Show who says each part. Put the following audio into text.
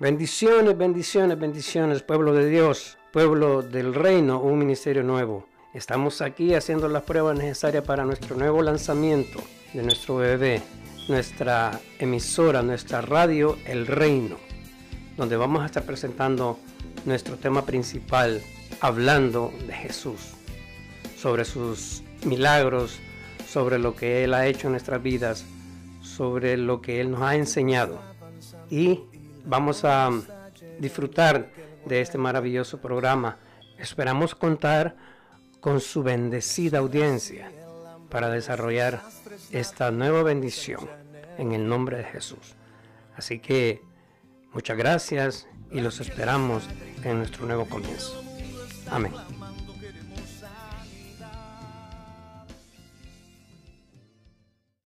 Speaker 1: Bendiciones, bendiciones, bendiciones, pueblo de Dios, pueblo del reino, un ministerio nuevo. Estamos aquí haciendo las pruebas necesarias para nuestro nuevo lanzamiento de nuestro bebé, nuestra emisora, nuestra radio, El Reino, donde vamos a estar presentando nuestro tema principal, hablando de Jesús, sobre sus milagros, sobre lo que Él ha hecho en nuestras vidas, sobre lo que Él nos ha enseñado. Y vamos a disfrutar de este maravilloso programa. Esperamos contar con su bendecida audiencia para desarrollar esta nueva bendición en el nombre de Jesús. Así que muchas gracias y los esperamos en nuestro nuevo comienzo. Amén.